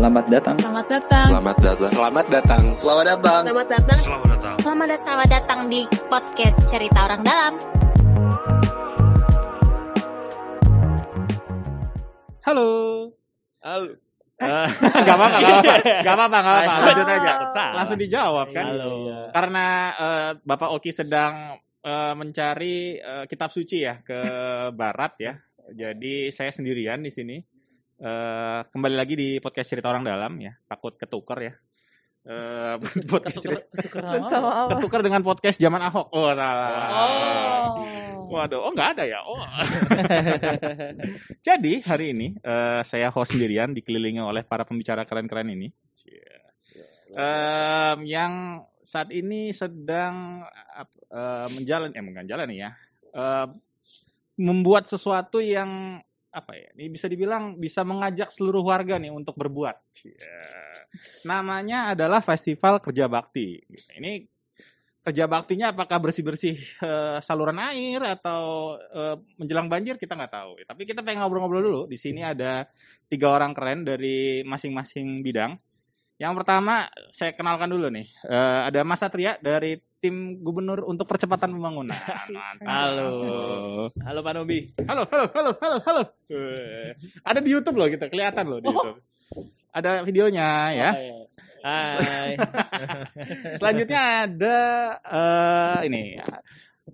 Selamat datang. Selamat datang. Selamat datang. Selamat datang. Selamat datang. Selamat datang. Selamat datang. Selamat datang. Selamat datang di podcast Cerita Orang Dalam. Halo. Halo. gak apa-apa, gak apa-apa, gak apa-apa, gak apa-apa. Lanjut aja. Langsung dijawab kan. Halo. Karena eh, Bapak Oki sedang eh, mencari eh, kitab suci ya ke barat ya. Jadi saya sendirian di sini. Eh, kembali lagi di podcast cerita orang dalam ya. Takut ketuker ya. Eh, podcast cerita ketukar dengan podcast zaman Ahok. Oh salah. Waduh, oh nggak ada ya. Oh. Jadi hari ini eh, saya host sendirian dikelilingi oleh para pembicara keren-keren ini. Em, yang saat ini sedang ap- eh, menjalan, eh bukan jalan ya, eh, membuat sesuatu yang apa ya? Ini bisa dibilang bisa mengajak seluruh warga nih untuk berbuat. Cie. Namanya adalah Festival Kerja Bakti. Ini kerja baktinya apakah bersih-bersih eh, saluran air atau eh, menjelang banjir kita nggak tahu. Tapi kita pengen ngobrol-ngobrol dulu. Di sini ada tiga orang keren dari masing-masing bidang. Yang pertama saya kenalkan dulu nih. Eh, ada Mas Satria dari tim Gubernur untuk Percepatan Pembangunan. Mantap. Halo. Halo Pak Nobi. Halo, halo, halo, halo, halo. Eh, Ada di YouTube loh gitu, kelihatan loh di YouTube. Ada videonya ya. Hai. Selanjutnya ada eh ini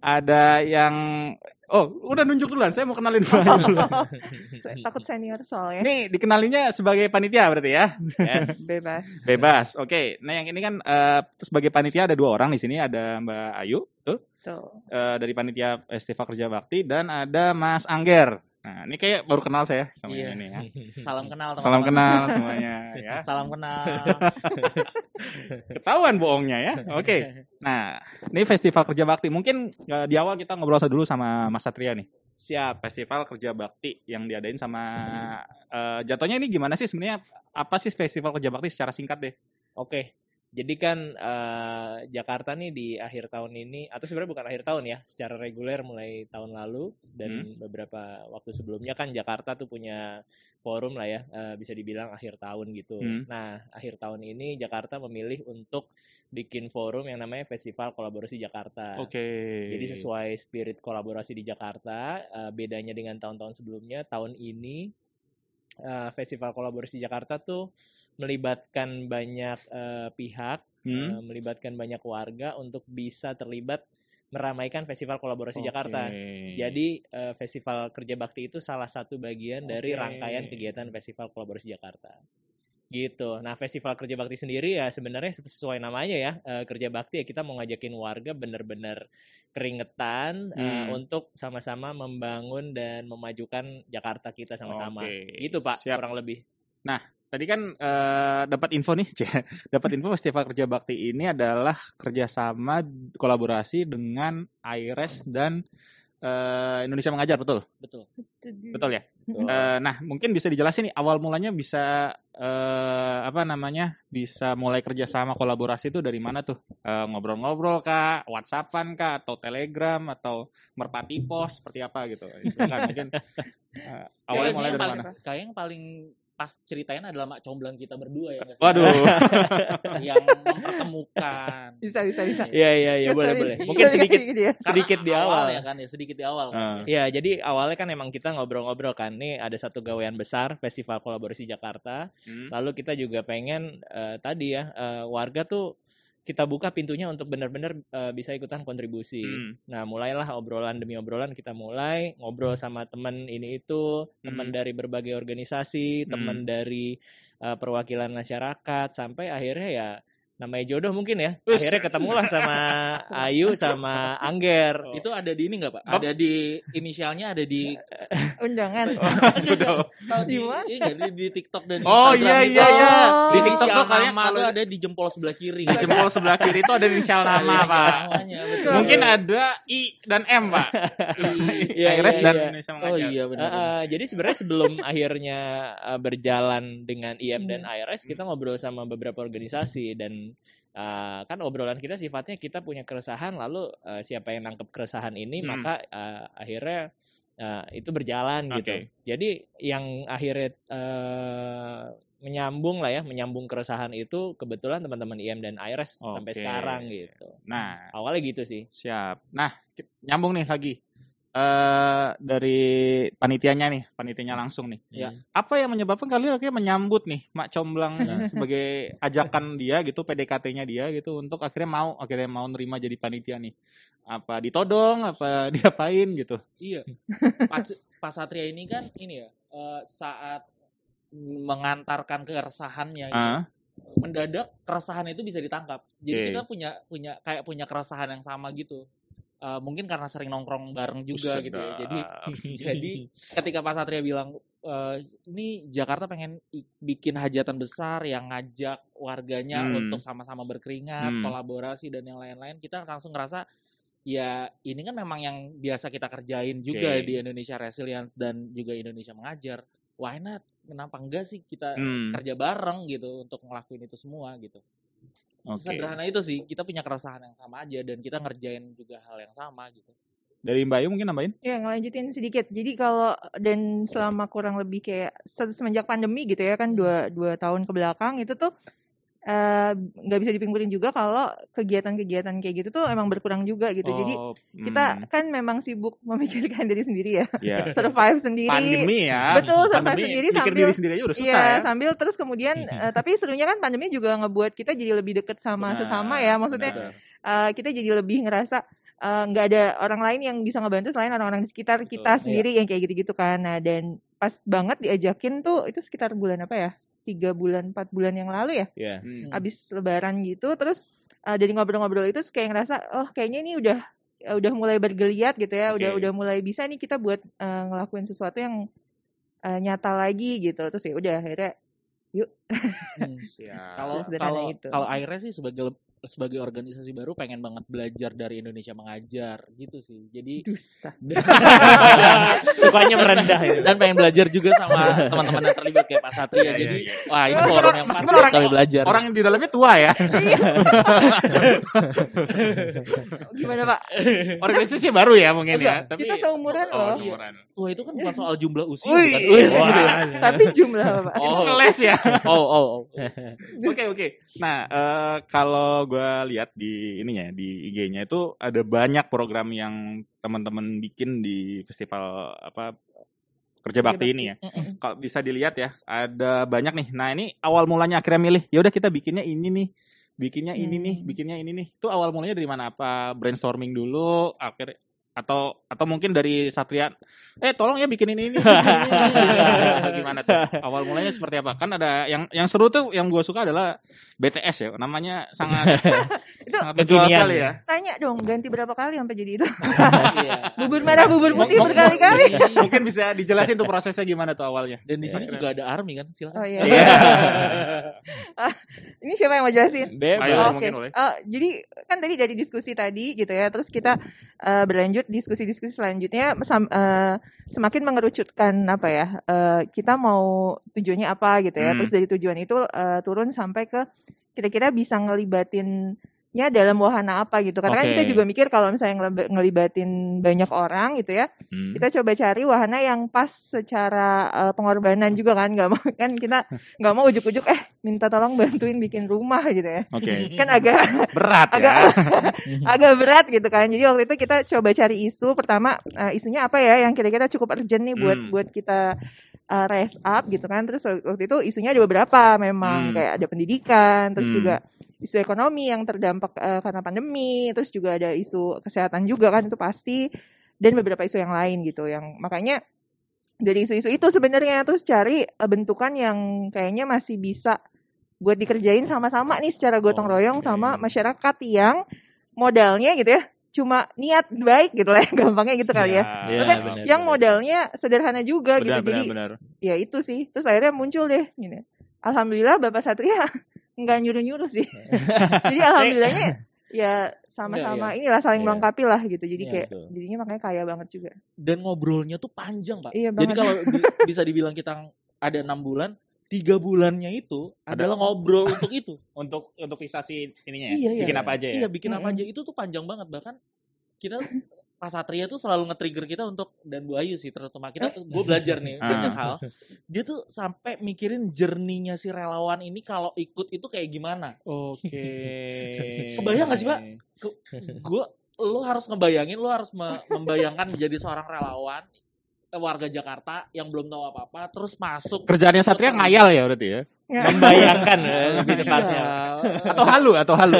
ada yang oh udah nunjuk duluan. Saya mau kenalin dulu. Saya takut senior soalnya. Ini dikenalinya sebagai panitia berarti ya. Yes. Bebas. Bebas. Oke. Nah yang ini kan eh, sebagai panitia ada dua orang di sini. Ada Mbak Ayu, betul? Tuh. Eh, dari panitia Festival Kerja Bakti dan ada Mas Angger. Nah ini kayak baru kenal saya sama Iya. ini ya. Salam kenal Salam kenal semuanya ya. Salam kenal. Ketahuan bohongnya ya. Oke. Nah, ini festival kerja bakti. Mungkin eh, di awal kita ngobrol dulu sama Mas Satria nih. Siap. Festival kerja bakti yang diadain sama eh, jatuhnya ini gimana sih sebenarnya? Apa sih festival kerja bakti secara singkat deh? Oke. Jadi kan eh, Jakarta nih di akhir tahun ini atau sebenarnya bukan akhir tahun ya, secara reguler mulai tahun lalu dan beberapa waktu sebelumnya kan Jakarta tuh punya forum lah ya, eh, bisa dibilang akhir tahun gitu. Hmm. Nah, akhir tahun ini Jakarta memilih untuk bikin forum yang namanya Festival Kolaborasi Jakarta. Oke. Jadi sesuai spirit kolaborasi di Jakarta, eh, bedanya dengan tahun-tahun sebelumnya, tahun ini eh, Festival Kolaborasi Jakarta tuh melibatkan banyak eh, pihak, Hmm? eh, melibatkan banyak warga untuk bisa terlibat meramaikan Festival Kolaborasi Oke. Jakarta. Jadi eh, Festival Kerja Bakti itu salah satu bagian dari Oke. rangkaian kegiatan Festival Kolaborasi Jakarta. Gitu. Nah, Festival Kerja Bakti sendiri ya sebenarnya sesuai namanya ya, eh, Kerja Bakti ya kita mau ngajakin warga bener-bener keringetan Hmm. untuk sama-sama membangun dan memajukan Jakarta kita sama-sama. Oke. Gitu, Pak, Siap. kurang lebih. Tadi kan eh, dapat info nih, dapat info festival kerja bakti ini adalah kerjasama kolaborasi dengan IRES dan eh, Indonesia Mengajar, betul? Betul. Betul ya? Eh, nah, mungkin bisa dijelasin nih awal mulanya bisa eh, apa namanya? Bisa mulai kerjasama kolaborasi itu dari mana tuh? Eh, Ngobrol-ngobrol kah, WhatsAppan kah, atau Telegram atau merpati pos seperti apa gitu? Silakan mungkin eh, awalnya mulai dari mana? Kayaknya yang paling pas ceritain adalah mak comblang kita berdua ya. sih? Waduh. yang mempertemukan. Bisa, bisa, bisa. Iya, iya, iya, boleh, Sorry. boleh. Mungkin sedikit ya. Karena sedikit di awal. ya kan ya, sedikit di awal. Eh, kan. Ya, jadi awalnya kan emang kita ngobrol-ngobrol kan. Nih ada satu gawean besar, Festival Kolaborasi Jakarta. hmm. Lalu kita juga pengen eh, tadi ya, eh, warga tuh kita buka pintunya untuk benar-benar eh, bisa ikutan kontribusi. Hmm. Nah, mulailah obrolan demi obrolan kita mulai ngobrol sama teman ini itu, teman Hmm. dari berbagai organisasi, teman dari eh, perwakilan masyarakat sampai akhirnya ya namanya jodoh mungkin ya. Us. Akhirnya ketemulah sama Ayu sama Angger. Itu ada di ini nggak pak? Bap- Ada di inisialnya ada di Undangan. Tahu di, Di mana? iya di, di TikTok dan Oh, iya, iya, iya. Oh. Di Di TikTok tuh kalian nama kalau- ada di jempol sebelah kiri. Di jempol sebelah kiri itu ada inisial nama, Iya, Pak. namanya, betul. Mungkin ada I dan M, Pak. Iya, IRES iya, dan iya. Indonesia Oh iya benar. eh, jadi sebenarnya sebelum akhirnya eh, berjalan dengan IM dan Hmm. IRS kita ngobrol sama beberapa organisasi dan eh, kan obrolan kita sifatnya kita punya keresahan lalu eh, siapa yang nangkep keresahan ini Hmm. maka eh, akhirnya eh, itu berjalan gitu. Oke. Jadi yang akhirnya eh, menyambung lah ya, menyambung keresahan itu kebetulan teman-teman IM dan IRS sampai Oke. sekarang gitu. Nah, Awalnya gitu sih. siap. Nah, nyambung nih lagi. Eh dari panitianya nih, panitianya langsung nih. Ya. Apa yang menyebabkan kalian akhirnya menyambut nih Mak Comblang sebagai ajakan dia gitu, PDKT-nya dia gitu untuk akhirnya mau akhirnya mau nerima jadi panitia nih. Apa ditodong, apa diapain gitu. Iya. Pak, Pak Satria ini kan ini ya eh, saat mengantarkan keresahannya gitu, mendadak keresahan itu bisa ditangkap. Jadi Oke. kita punya punya kayak punya keresahan yang sama gitu. Eh, mungkin karena sering nongkrong bareng juga gitu ya. Jadi jadi ketika Pak Satria bilang eh, ini Jakarta pengen bikin hajatan besar yang ngajak warganya Hmm. untuk sama-sama berkeringat, Hmm. kolaborasi dan yang lain-lain, kita langsung ngerasa ya ini kan memang yang biasa kita kerjain juga Oke. di Indonesia Resilience dan juga Indonesia Mengajar. Why not? Kenapa enggak sih kita Hmm, kerja bareng gitu untuk ngelakuin itu semua gitu. Oke. Sederhana itu sih, kita punya keresahan yang sama aja dan kita ngerjain juga hal yang sama gitu. Dari Mbak Ayu mungkin nambahin? Ya, ngelanjutin sedikit. Jadi kalau dan selama kurang lebih kayak se- semenjak pandemi gitu ya kan dua dua tahun ke belakang itu tuh eh, nggak bisa dipungkirin juga kalau kegiatan-kegiatan kayak gitu tuh emang berkurang juga gitu. Jadi Oh, kita hmm, kan memang sibuk memikirkan diri sendiri ya, ya. survive sendiri. pandemi ya. Betul, survive Pandemi, sendiri mikir sambil diri sendiri aja udah susah Iya, ya. sambil terus kemudian eh, tapi serunya kan pandemi juga ngebuat kita jadi lebih deket sama Benar, sesama ya. Maksudnya benar. eh, kita jadi lebih ngerasa nggak ada orang lain yang bisa ngebantu selain orang-orang di sekitar kita Betul, sendiri yang kayak gitu-gitu kan. Nah dan pas banget diajakin tuh itu sekitar bulan apa ya? Tiga bulan, empat bulan yang lalu ya, Ya. Hmm. abis lebaran gitu. Terus eh, dari ngobrol-ngobrol itu kayak ngerasa, oh kayaknya ini udah udah mulai bergeliat gitu ya, udah Oke. udah mulai bisa nih kita buat eh, ngelakuin sesuatu yang eh, nyata lagi gitu. Terus ya udah akhirnya Hmm. Siap. Kalau kalau itu. kalau akhirnya sih sebagai sebagai organisasi baru pengen banget belajar dari Indonesia mengajar gitu sih. Jadi dusta. Sukanya merendah itu. dan pengen belajar juga sama teman-teman yang terlibat kayak Pak Satria. Iya, Jadi iya, iya. wah ini Meskipun forum orang- yang pas meskipun buat orang- kami belajar. Orang yang di dalamnya tua ya. Gimana Pak? Organisasi baru ya mungkin ya. Enggak, Tapi Kita seumuran oh, loh. seumuran. Tua itu kan bukan soal jumlah usia Wih, bukan? Wah. gitu ya. Tapi jumlah Pak. Oh, Oh. ngeles ya. Oh, oh, oh. Oke oke. Nah eh, kalau gue lihat di ininya di IG-nya itu ada banyak program yang teman-teman bikin di festival apa kerja Kerja bakti bakti. ini ya. Kalau bisa dilihat ya ada banyak nih. Nah ini awal mulanya akhirnya milih. Ya udah kita bikinnya ini nih. Bikinnya ini nih, Hmm. bikinnya ini nih. Itu awal mulanya dari mana? Apa brainstorming dulu, akhir atau atau mungkin dari Satria, eh tolong ya bikin ini ini. gimana tuh? Awal mulanya seperti apa? Kan ada yang yang seru tuh yang gue suka adalah BTS ya. Namanya sangat Itu sangat menjual kekinian sekali ya. ya. tanya dong ganti berapa kali sampai jadi itu? Iya. Bubur merah, bubur putih berkali-kali. Mungkin bisa dijelasin tuh prosesnya gimana tuh awalnya. Dan di sini juga ada Army kan, Oh silakan. iya. Iya. Ini siapa yang mau jelasin? Bebas. Ayo, Oh, mungkin Oke. boleh. Eh, jadi kan tadi dari diskusi tadi gitu ya, terus kita eh, berlanjut diskusi-diskusi selanjutnya sam- eh, semakin mengerucutkan apa ya? eh, kita mau tujuannya apa gitu ya. Hmm. Terus dari tujuan itu eh, turun sampai ke kira-kira bisa ngelibatinnya dalam wahana apa gitu. Karena kan Oke. kita juga mikir kalau misalnya ngelibatin banyak orang gitu ya, Hmm. kita coba cari wahana yang pas secara eh, pengorbanan juga kan nggak mau kan kita nggak mau ujuk-ujuk eh minta tolong bantuin bikin rumah gitu ya Oke. kan agak Berat agak ya. agak berat gitu kan jadi waktu itu kita coba cari isu pertama eh, isunya apa ya yang kira-kira cukup urgent nih buat Hmm. buat kita eh, raise up gitu kan terus waktu itu isunya ada beberapa memang Hmm. kayak ada pendidikan terus Hmm. juga isu ekonomi yang terdampak eh, karena pandemi terus juga ada isu kesehatan juga kan itu pasti dan beberapa isu yang lain gitu yang makanya dari isu-isu itu sebenarnya terus cari eh, bentukan yang kayaknya masih bisa buat dikerjain sama-sama nih secara gotong royong Oke. sama masyarakat yang modalnya gitu ya cuma niat baik gitu lah gampangnya gitu kali ya. Iya, Maksudnya benar, yang benar. modalnya sederhana juga Benar, gitu benar, jadi benar. ya itu sih terus akhirnya muncul deh gini alhamdulillah bapak Satria nggak nyuruh nyuruh sih jadi alhamdulillahnya ya sama-sama inilah saling Iya. melengkapi lah gitu jadi Iya, kayak betul. jadinya makanya kaya banget juga Dan ngobrolnya tuh panjang, Pak. Iya Jadi kalau di- bisa dibilang kita ada enam bulan, tiga bulannya itu Ada- adalah ngobrol untuk itu. Untuk untuk visasi ininya ya. Iya, iya. Bikin apa aja ya. Iya, bikin apa Mm-mm. aja itu tuh panjang banget bahkan kita Pak Satria tuh selalu nge-trigger kita untuk dan Bu Ayu sih terutama kita gue belajar nih Ah. banyak hal. Dia tuh sampai mikirin jerninya si relawan ini kalau ikut itu kayak gimana. Oke. Kebayang nggak sih, Pak? Gue lo harus ngebayangin lo harus me- membayangkan menjadi seorang relawan warga Jakarta yang belum tahu apa-apa terus masuk Kerjaannya Satria ngayal ya berarti ya? Membayangkan eh, lebih tepatnya. Iya. Atau halu atau halu.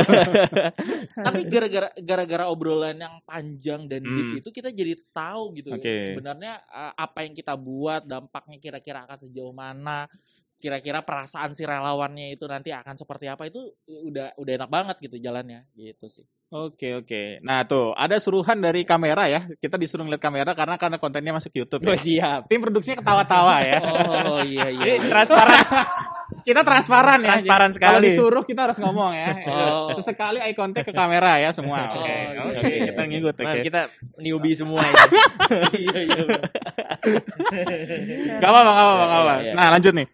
tapi gara-gara gara-gara obrolan yang panjang dan deep Hmm. itu kita jadi tahu gitu Oke. sebenarnya uh, apa yang kita buat dampaknya kira-kira akan sejauh mana kira-kira perasaan si relawannya itu nanti akan seperti apa itu udah udah enak banget gitu jalannya gitu sih Oke oke. Nah tuh ada suruhan dari kamera ya. Kita disuruh ngeliat kamera karena karena kontennya masuk YouTube. Oh, Ya. siap. Tim produksinya ketawa-tawa ya. oh iya iya Ini transparan. Kita transparan ya. Transparan Jadi, Kalau sekali. disuruh kita harus ngomong ya. Oh. Sesekali eye contact ke kamera ya semua. Oke. Oh, Oke. iya. Kita ngikut. Oke. Nah, kita newbie semua ini. iya iya Gak apa-apa, gak apa-apa, gak apa. Iya, iya. Nah lanjut nih.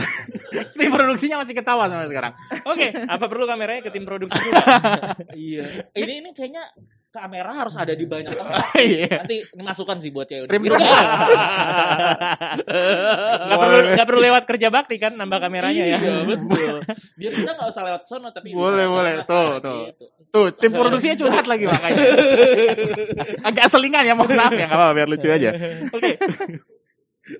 Tim produksinya masih ketawa sampai sekarang. Oke. Apa perlu kameranya ke tim produksi juga? iya ini ini kayaknya kamera harus ada di banyak tempat Iya. nanti ini masukan sih buat cewek Tim produksi. Gak perlu gak perlu lewat kerja bakti kan nambah kameranya ya. Iya betul. Biar kita nggak usah lewat sono tapi Boleh, boleh. sana, Tuh, gitu. tuh. Tuh, tim produksinya curhat lagi makanya. Agak selingan ya, mohon maaf ya, gak apa-apa, biar lucu aja. Oke.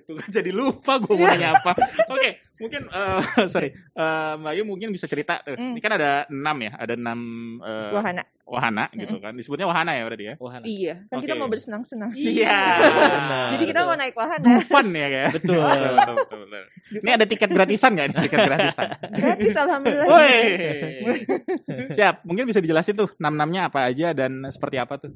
Tuh kan jadi lupa gue mau nanya apa. Oke, mungkin, eh, sorry, Eh, Mbak Ayu mungkin bisa cerita tuh. Hmm. Ini kan ada enam ya, ada enam eh, Wahana. wahana gitu kan. Disebutnya wahana ya berarti ya. Wahana. Iya, kan kita Oke. mau bersenang-senang. Siap. Jadi kita mau naik wahana. Fun ya kayak. Betul. betul, betul, betul. Ini ada tiket gratisan nggak? Tiket gratisan. Gratis alhamdulillah. Woi. Siap. Mungkin bisa dijelasin tuh enam-enamnya apa aja dan seperti apa tuh?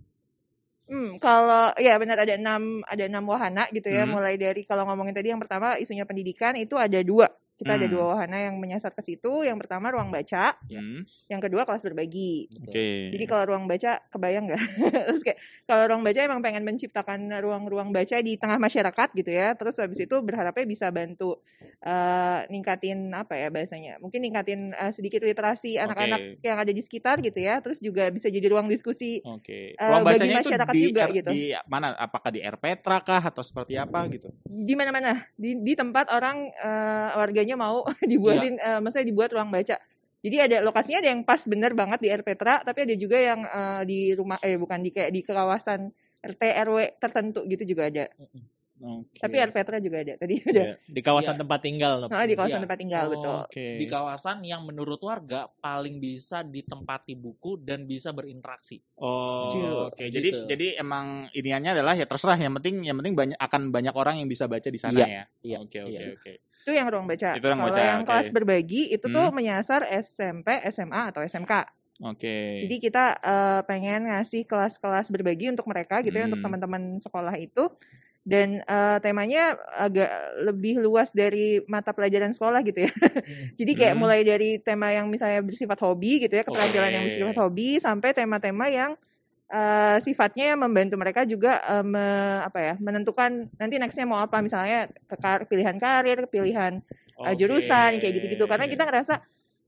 Hmm, kalau ya benar ada enam ada enam wahana gitu ya. Hmm. Mulai dari kalau ngomongin tadi yang pertama isunya pendidikan itu ada dua. Kita ada Hmm. dua wahana yang menyasar ke situ. Yang pertama ruang baca, Hmm, yang kedua kelas berbagi. Oke. Jadi kalau ruang baca kebayang nggak? Terus kayak kalau ruang baca emang pengen menciptakan ruang-ruang baca di tengah masyarakat gitu ya. Terus habis itu berharapnya bisa bantu eh, ningkatin apa ya bahasanya? Mungkin ningkatin eh, sedikit literasi anak-anak yang ada di sekitar gitu ya. Terus juga bisa jadi ruang diskusi Oke. Eh, Ruang bagi bacanya itu masyarakat di, juga R- gitu. di mana? Apakah di RPtra kah atau seperti apa gitu? di mana-mana di, di tempat orang eh, mau dibuatin eh, maksudnya dibuat ruang baca. Jadi ada lokasinya ada yang pas bener banget di RP Petra tapi ada juga yang eh, di rumah eh bukan di kayak di kawasan RT RW tertentu gitu juga ada Oke. tapi RP Petra juga ada tadi ada Iya, Di kawasan Iya. tempat tinggal. Nop. Nah, di kawasan Iya. tempat tinggal betul Oke. di kawasan yang menurut warga paling bisa ditempati buku dan bisa berinteraksi. Oh, oke. Jadi Gitu. jadi emang iniannya adalah ya terserah yang penting yang penting banyak akan banyak orang yang bisa baca di sana Iya, ya. iya, Oke, oke, iya. oke. itu yang ruang baca Itu ruang kalau baca, yang oke. kelas berbagi itu tuh Hmm. menyasar SMP SMA atau SMK Oke. Jadi kita eh, pengen ngasih kelas-kelas berbagi untuk mereka gitu ya Hmm. untuk teman-teman sekolah itu dan eh, temanya agak lebih luas dari mata pelajaran sekolah gitu ya. Jadi kayak Hmm. mulai dari tema yang misalnya bersifat hobi gitu ya, keterampilan yang Oke. bersifat hobi sampai tema-tema yang eh, sifatnya membantu mereka juga eh, me- apa ya, menentukan nanti nextnya mau apa misalnya ke kar- pilihan karir, pilihan eh, Oke. jurusan kayak gitu-gitu. Karena kita ngerasa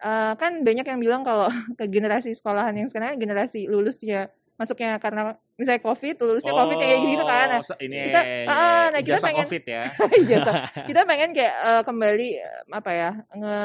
eh, kan banyak yang bilang kalau ke generasi sekolahan yang sekarang generasi lulusnya masuknya karena misalnya covid lulusnya covid kayak gitu kan nah, Oh, ini kita- ah, nah, kita pengen- covid ya. kita pengen kayak eh, kembali eh, apa ya nge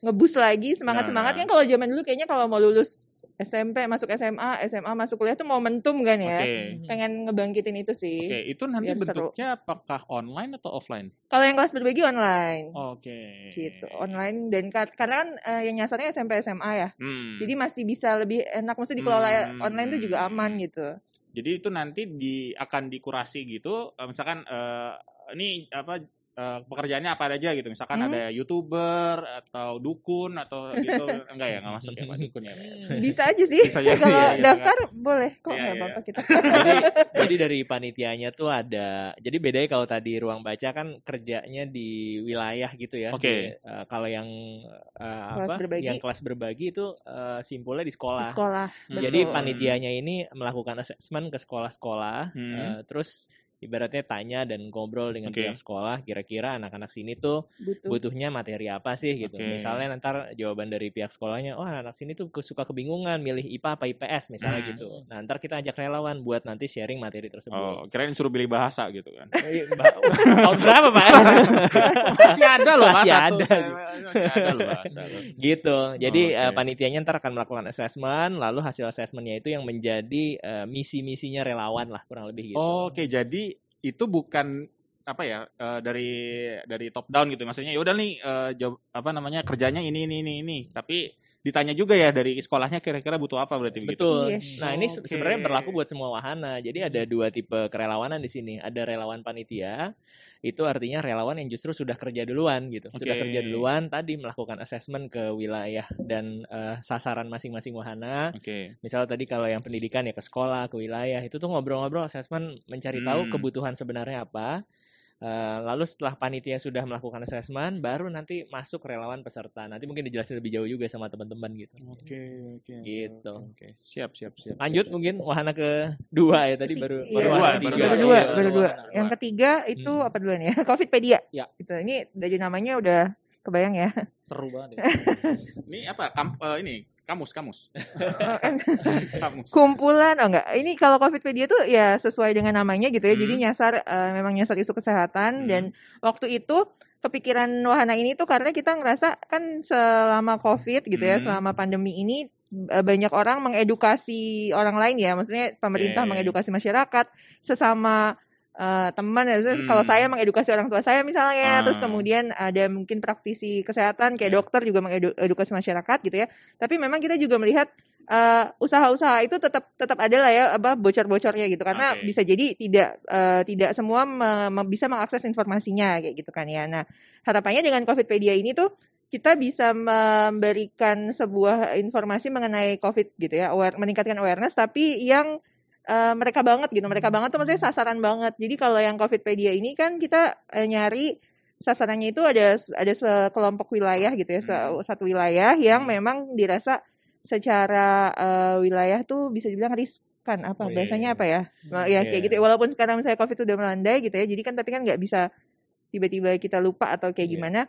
ngebus lagi semangat semangat Nah. kan kalau zaman dulu kayaknya kalau mau lulus SMP masuk SMA SMA masuk kuliah tuh momentum kan ya Oke. pengen ngebangkitin itu sih Oke, itu nanti Biar seru. bentuknya apakah online atau offline? kalau yang kelas berbagi online Oke. gitu online dan ka- karena kan eh, yang nyasarnya SMP SMA ya Hmm. jadi masih bisa lebih enak maksudnya dikelola Hmm. online tuh juga aman gitu Jadi itu nanti di akan dikurasi gitu, eh, misalkan eh, ini apa eh, pekerjaannya apa aja gitu, misalkan Hmm. ada youtuber atau dukun atau gitu, enggak ya nggak masuk ya pak dukun ya. Pak? bisa aja sih Bisa jadi, kalau gitu daftar boleh kok Iya, nggak iya. apa-apa kita jadi, jadi dari panitianya tuh ada. Jadi bedanya kalau tadi ruang baca kan kerjanya di wilayah gitu ya. Oke. Di, eh, kalau yang eh, Kelas apa? berbagi. Yang kelas berbagi itu eh, simpulnya di di sekolah. sekolah Hmm. Jadi panitianya ini melakukan assessment ke sekolah-sekolah, Hmm. eh, terus ibaratnya tanya dan ngobrol dengan Oke. pihak sekolah kira-kira anak-anak sini tuh Butuh. butuhnya materi apa sih gitu. Oke. Misalnya ntar jawaban dari pihak sekolahnya, oh anak sini tuh suka kebingungan milih IPA apa IPS misalnya Hmm. gitu. Nah ntar kita ajak relawan buat nanti sharing materi tersebut. Oh, kirain suruh pilih bahasa gitu kan. Iya, Mbak, Tahun berapa pak? Masih ada loh Masih bahasa ada. tuh. Saya- Masih ada loh bahasa. gitu. Jadi Oke. eh, panitianya ntar akan melakukan assessment, lalu hasil assessmentnya itu yang menjadi eh, misi-misinya relawan lah kurang lebih gitu. Oke, jadi itu bukan apa ya eh, dari dari top down gitu maksudnya ya udah nih eh, jawab apa namanya kerjanya ini ini ini ini tapi ditanya juga ya dari sekolahnya kira-kira butuh apa berarti begitu Betul. Yes. Nah, ini Oke. sebenarnya berlaku buat semua wahana. Jadi ada dua tipe kerelawanan di sini. Ada relawan panitia, itu artinya relawan yang justru sudah kerja duluan gitu. Sudah Oke. kerja duluan tadi melakukan assessment ke wilayah dan eh, sasaran masing-masing wahana. Oke. Misalnya tadi kalau yang pendidikan ya ke sekolah, ke wilayah, itu tuh ngobrol-ngobrol assessment mencari tahu Hmm. kebutuhan sebenarnya apa. Eh, lalu setelah panitia sudah melakukan assessment, baru nanti masuk relawan peserta. Nanti mungkin dijelasin lebih jauh juga sama teman-teman gitu. Oke, oke. oke, Gitu. oke, oke. Siap, siap, siap. Lanjut siap. mungkin wahana kedua ya tadi baru Iya. baru Dua, wahana baru baru dua, iya, baru dua. iya. Yang ketiga itu Hmm. apa duluan ya? Covidpedia. Ya. Gitu. Ini dari namanya udah kebayang ya. Seru banget ya. Ini apa? Kam, eh, ini kamus, kamus. Kamus. kumpulan oh enggak ini kalau Covidpedia tuh ya sesuai dengan namanya gitu ya jadi Hmm. nyasar eh, memang nyasar isu kesehatan Hmm. dan waktu itu kepikiran wahana ini tuh karena kita ngerasa kan selama Covid gitu ya Hmm. selama pandemi ini eh, banyak orang mengedukasi orang lain ya maksudnya pemerintah Oke. mengedukasi masyarakat sesama eh, teman ya Hmm. kalau saya mengedukasi orang tua saya misalnya Ah. terus kemudian ada mungkin praktisi kesehatan kayak Ya. dokter juga mengedukasi masyarakat gitu ya tapi memang kita juga melihat eh, usaha-usaha itu tetap tetap ada lah ya apa bocor-bocornya gitu karena Oke. bisa jadi tidak eh, tidak semua me- me- bisa mengakses informasinya kayak gitu kan ya. Nah, harapannya dengan Covidpedia ini tuh kita bisa memberikan sebuah informasi mengenai COVID gitu ya, aware, meningkatkan awareness tapi yang eh, mereka banget gitu. Mereka banget tuh maksudnya sasaran banget. Jadi kalau yang Covidpedia ini kan kita eh, nyari sasarannya itu ada ada sekelompok wilayah gitu ya, Hmm. satu wilayah yang memang dirasa secara eh, wilayah tuh bisa dibilang riskan apa Oh, iya, bahasanya iya. apa ya Nah, ya kayak Iya. gitu ya. walaupun sekarang misalnya covid sudah melandai gitu ya jadi kan tapi kan nggak bisa tiba-tiba kita lupa atau kayak Iya. gimana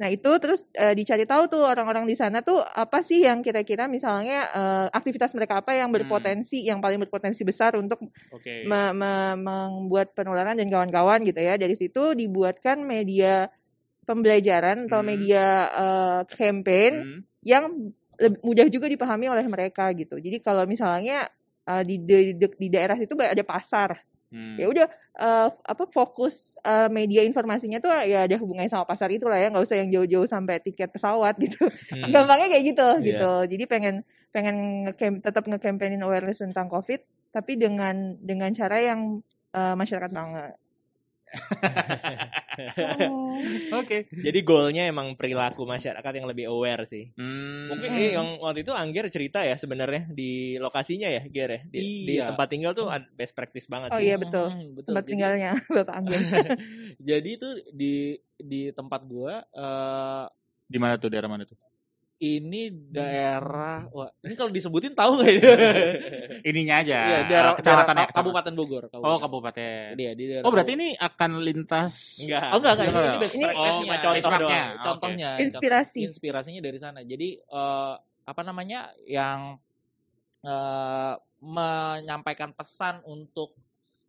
nah itu terus eh, dicari tahu tuh orang-orang di sana tuh apa sih yang kira-kira misalnya eh, aktivitas mereka apa yang berpotensi yang paling berpotensi besar untuk Oke. me- me- membuat penularan dan kawan-kawan gitu ya. Dari situ dibuatkan media pembelajaran atau Hmm. media eh, campaign Hmm. yang mudah juga dipahami oleh mereka gitu. Jadi kalau misalnya eh, di, di, di- di daerah situ ada pasar, Hmm. ya udah eh, apa fokus eh, media informasinya tuh ya ada hubungannya sama pasar itu lah ya, nggak usah yang jauh-jauh sampai tiket pesawat gitu. Hmm. Gampangnya kayak gitu Iya. gitu. Jadi pengen pengen nge tetap nge-campaignin awareness tentang COVID tapi dengan dengan cara yang eh, masyarakat banget. Oke. Jadi goalnya emang perilaku masyarakat yang lebih aware sih. Hmm. Mungkin Hmm. eh, yang waktu itu Angger cerita ya sebenarnya di lokasinya ya, Ger ya. Di, di Iya. tempat tinggal tuh best practice banget Oh sih. iya betul. Hmm, betul. Tempat Jadi- tinggalnya Bapak Anggun. Jadi itu di di tempat gua eh Di mana tuh daerah mana tuh? Ini daerah wah ini kalau disebutin tahu nggak ya? Ininya aja. Iya, daerah, kecamatan daerah ya, Kabupaten Bogor. Oh, kabupaten. Iya, di daerah Oh, berarti ini akan lintas Enggak. Oh enggak enggak ini, Enggak. ini Ini- practice-nya, Oh, cuma contoh doang. Contohnya. Inspirasi. Inspirasinya dari sana. Jadi eh, apa namanya yang eh, menyampaikan pesan untuk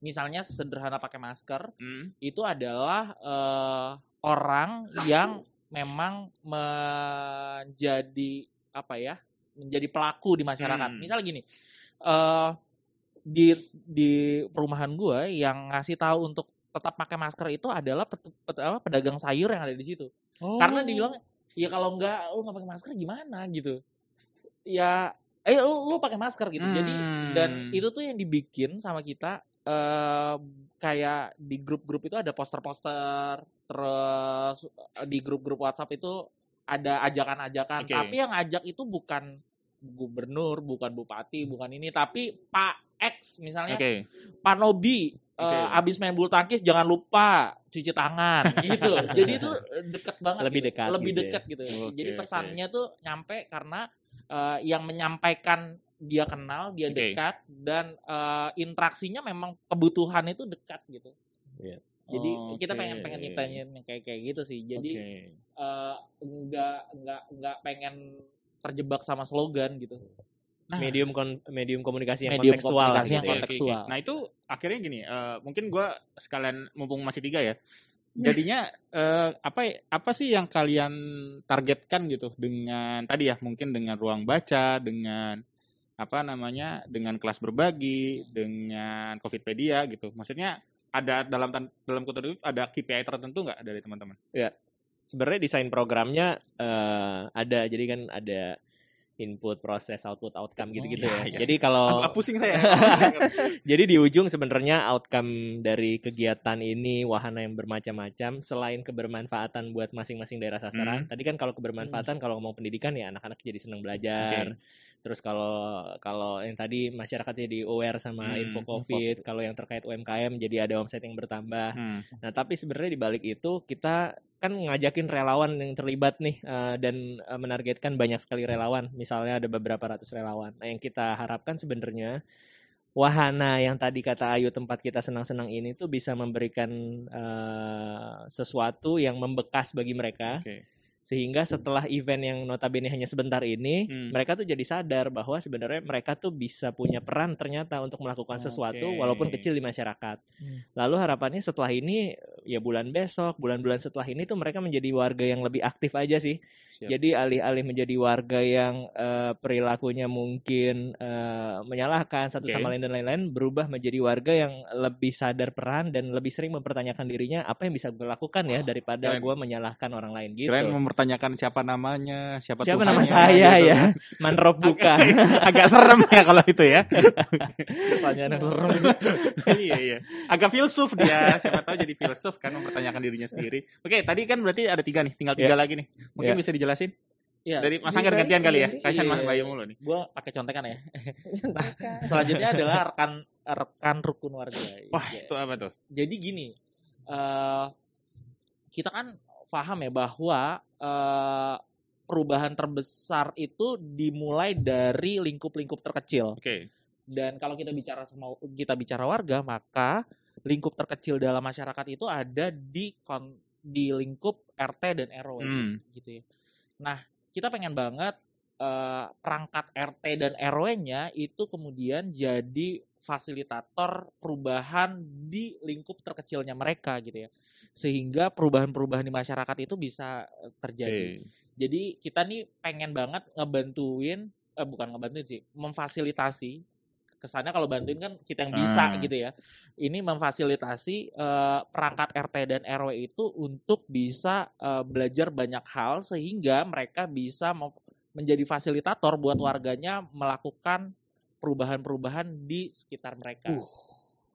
misalnya sederhana pakai masker Hmm. itu adalah eh, orang yang memang menjadi apa ya menjadi pelaku di masyarakat. Hmm. Misal gini, eh di di perumahan gue yang ngasih tahu untuk tetap pakai masker itu adalah pet- pet- apa, pedagang sayur yang ada di situ. Oh. Karena dibilang ya kalau enggak lu nggak pakai masker gimana gitu. Ya eh lu, lu pakai masker gitu. Jadi Hmm. dan itu tuh yang dibikin sama kita eh kayak di grup-grup itu ada poster-poster terus eh, di grup-grup WhatsApp itu ada ajakan-ajakan Oke. tapi yang ngajak itu bukan gubernur bukan bupati bukan ini tapi Pak X misalnya Oke. Pak Nobi eh, Oke. abis main bulu tangkis jangan lupa cuci tangan gitu jadi itu dekat banget Lebih gitu. dekat lebih gitu ya. dekat gitu Oke, jadi pesannya tuh nyampe karena eh, yang menyampaikan dia kenal dia Oke. dekat dan eh, interaksinya memang kebutuhan itu dekat gitu Jadi kita Oke. pengen pengen nyiptain yang kayak kayak gitu sih. Jadi Oke. eh, nggak nggak nggak pengen terjebak sama slogan gitu. Nah. medium kon- medium komunikasi yang Medium kontekstual komunikasi yang gitu ya. kontekstual. Nah itu akhirnya gini, eh, mungkin gua sekalian mumpung masih tiga ya, jadinya eh, apa apa sih yang kalian targetkan gitu dengan tadi ya mungkin dengan ruang baca, dengan apa namanya, dengan kelas berbagi, dengan Covidpedia gitu. Maksudnya ada dalam dalam kutub itu ada KPI tertentu nggak dari teman-teman? sebenarnya desain programnya eh, ada jadi kan ada input proses output outcome gitu-gitu iya, ya. iya. Jadi kalau Agak pusing saya. jadi di ujung sebenarnya outcome dari kegiatan ini wahana yang bermacam-macam selain kebermanfaatan buat masing-masing daerah sasaran. Hmm. Tadi kan kalau kebermanfaatan kalau ngomong pendidikan ya anak-anak jadi senang belajar. Terus kalau kalau yang tadi masyarakat jadi aware sama Hmm, info info. Covid, kalau yang terkait UMKM jadi ada omset yang bertambah. Hmm. Nah, tapi sebenarnya di balik itu kita kan ngajakin relawan yang terlibat nih eh, dan eh, menargetkan banyak sekali relawan. Misalnya ada beberapa ratus relawan. Nah, yang kita harapkan sebenarnya wahana yang tadi kata Ayu tempat kita senang-senang ini tuh bisa memberikan eh, sesuatu yang membekas bagi mereka Oke. Sehingga setelah event yang notabene hanya sebentar ini Hmm. mereka tuh jadi sadar bahwa sebenarnya mereka tuh bisa punya peran ternyata untuk melakukan sesuatu walaupun kecil di masyarakat. Hmm. Lalu harapannya setelah ini ya bulan besok, bulan-bulan setelah ini tuh mereka menjadi warga yang lebih aktif aja sih. Siap. Jadi alih-alih menjadi warga yang eh, perilakunya mungkin eh, menyalahkan satu Oke. sama lain dan lain-lain berubah menjadi warga yang lebih sadar peran dan lebih sering mempertanyakan dirinya apa yang bisa gue lakukan ya daripada Keren. gue menyalahkan orang lain gitu. Kirain mempertanyakan siapa namanya, siapa, Siapa Tuhannya, nama saya gitu ya? kan. Manrop bukan. Agak serem ya kalau itu ya. Pertanyaan yang serem. iya iya. Agak filsuf dia. Siapa tahu jadi filsuf kan mempertanyakan dirinya sendiri. Oke, tadi kan berarti ada tiga nih, tinggal tiga lagi nih. Mungkin Iya. bisa dijelasin Iya. dari Mas Angger gantian kali ya. Kasihan Mas Iya. Bayu mulu nih. Gua pakai contekan ya. Selanjutnya adalah rekan rekan rukun warga. Wah, Ya. itu apa tuh? Jadi gini, eh kita kan paham ya bahwa eh, perubahan terbesar itu dimulai dari lingkup-lingkup terkecil. Oke. Dan kalau kita bicara sama kita bicara warga, maka lingkup terkecil dalam masyarakat itu ada di kon, di lingkup RT dan RW Hmm. gitu ya. Nah, kita pengen banget eh, perangkat RT dan RW-nya itu kemudian jadi fasilitator perubahan di lingkup terkecilnya mereka gitu ya. Sehingga perubahan-perubahan di masyarakat itu bisa eh, terjadi. Oke. Jadi kita nih pengen banget ngebantuin, eh, bukan ngebantuin sih, memfasilitasi. Kesannya kalau bantuin kan kita yang bisa Ah. gitu ya. Ini memfasilitasi eh, perangkat RT dan RW itu untuk bisa eh, belajar banyak hal sehingga mereka bisa menjadi fasilitator buat warganya melakukan perubahan-perubahan di sekitar mereka.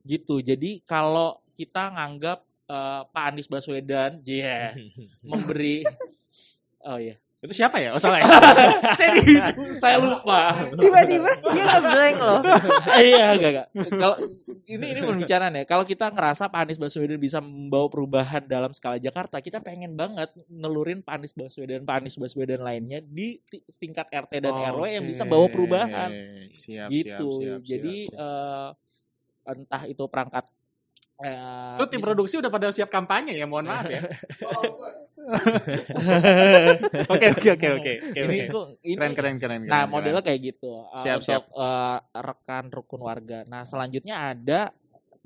Gitu. Jadi kalau kita nganggap eh, Pak Anies Baswedan, yeah, memberi Oh iya. Itu siapa ya? Oh salah ya. Serius. Saya lupa. Tiba-tiba dia ngeblank loh. iya, enggak, enggak. Kalau ini ini pembicaraan ya. Kalau kita ngerasa Pak Anies Baswedan bisa membawa perubahan dalam skala Jakarta, kita pengen banget nelurin Pak Anies Baswedan, Pak Anies Baswedan lainnya di ti- tingkat RT dan RW yang bisa bawa perubahan. Siap, gitu. siap, siap, Jadi siap, siap. eh, entah itu perangkat eh, Itu tim bisa- produksi udah pada siap kampanye ya, mohon maaf ya. Oke, oke, oke, oke. Oke, ini oke. kok ini Keren, keren, keren. Nah, keren, modelnya keren. kayak gitu uh, Siap, untuk uh, rekan rukun warga. Nah, selanjutnya ada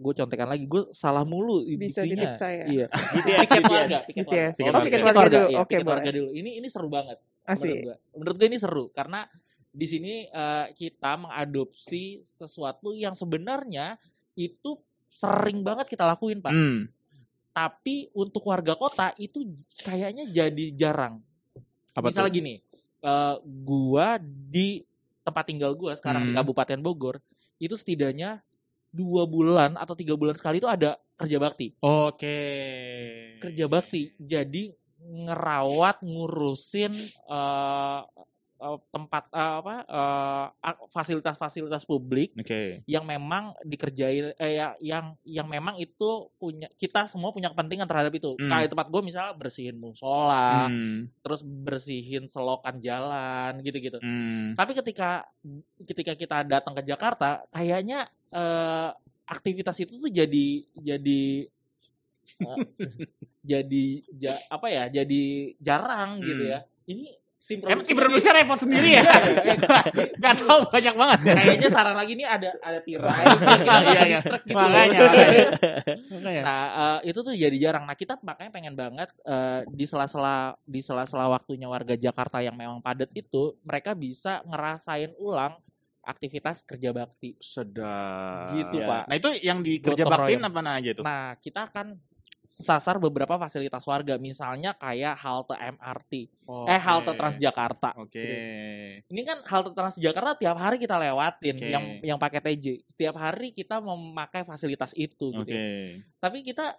gue contekan lagi, gue salah mulu Bisa di itunya. tip saya. Iya. BTS, Tiket warga, tiket warga. Oh, warga. tiket Tiket warga warga, dulu. Oke, warga dulu. Ini ini seru banget. Menurut Asik. gue. Menurut gue ini seru karena di sini uh, kita mengadopsi sesuatu yang sebenarnya itu sering banget kita lakuin, Pak. Hmm. Tapi untuk warga kota itu kayaknya jadi jarang. Apa Misalnya tuh? gini, eh, gua di tempat tinggal gua sekarang di Hmm. Kabupaten Bogor itu setidaknya dua bulan atau tiga bulan sekali itu ada kerja bakti. Oke. Kerja bakti, jadi ngerawat, ngurusin eh, eh, tempat eh, apa eh, fasilitas-fasilitas publik Oke. yang memang dikerjain eh, ya- yang yang memang itu punya kita semua punya kepentingan terhadap itu. Hmm. Kayak tempat gue misalnya bersihin musola, Hmm. terus bersihin selokan jalan gitu-gitu. Hmm. Tapi ketika ketika kita datang ke Jakarta, kayaknya eh, aktivitas itu tuh jadi jadi eh, jadi ja- apa ya jadi jarang gitu Hmm. ya ini tim produksi tim produksi repot sendiri ya? Iya, Gak tahu banyak banget. kayaknya saran lagi nih ada ada tirai Iya, iya. Makanya, makanya. Nah, eh, itu tuh jadi jarang. Nah, kita makanya pengen banget eh, di sela-sela di sela-sela waktunya warga Jakarta yang memang padat itu, mereka bisa ngerasain ulang aktivitas kerja bakti. Sedap. Gitu, Ya. Pak. Nah itu yang di kerja royong. apa aja tuh? Nah, kita akan sasar beberapa fasilitas warga, misalnya kayak halte MRT, eh halte Transjakarta. Oke. Ini kan halte Transjakarta tiap hari kita lewatin Oke. yang yang pakai TJ. Tiap hari kita memakai fasilitas itu gitu. Oke. ya. Tapi kita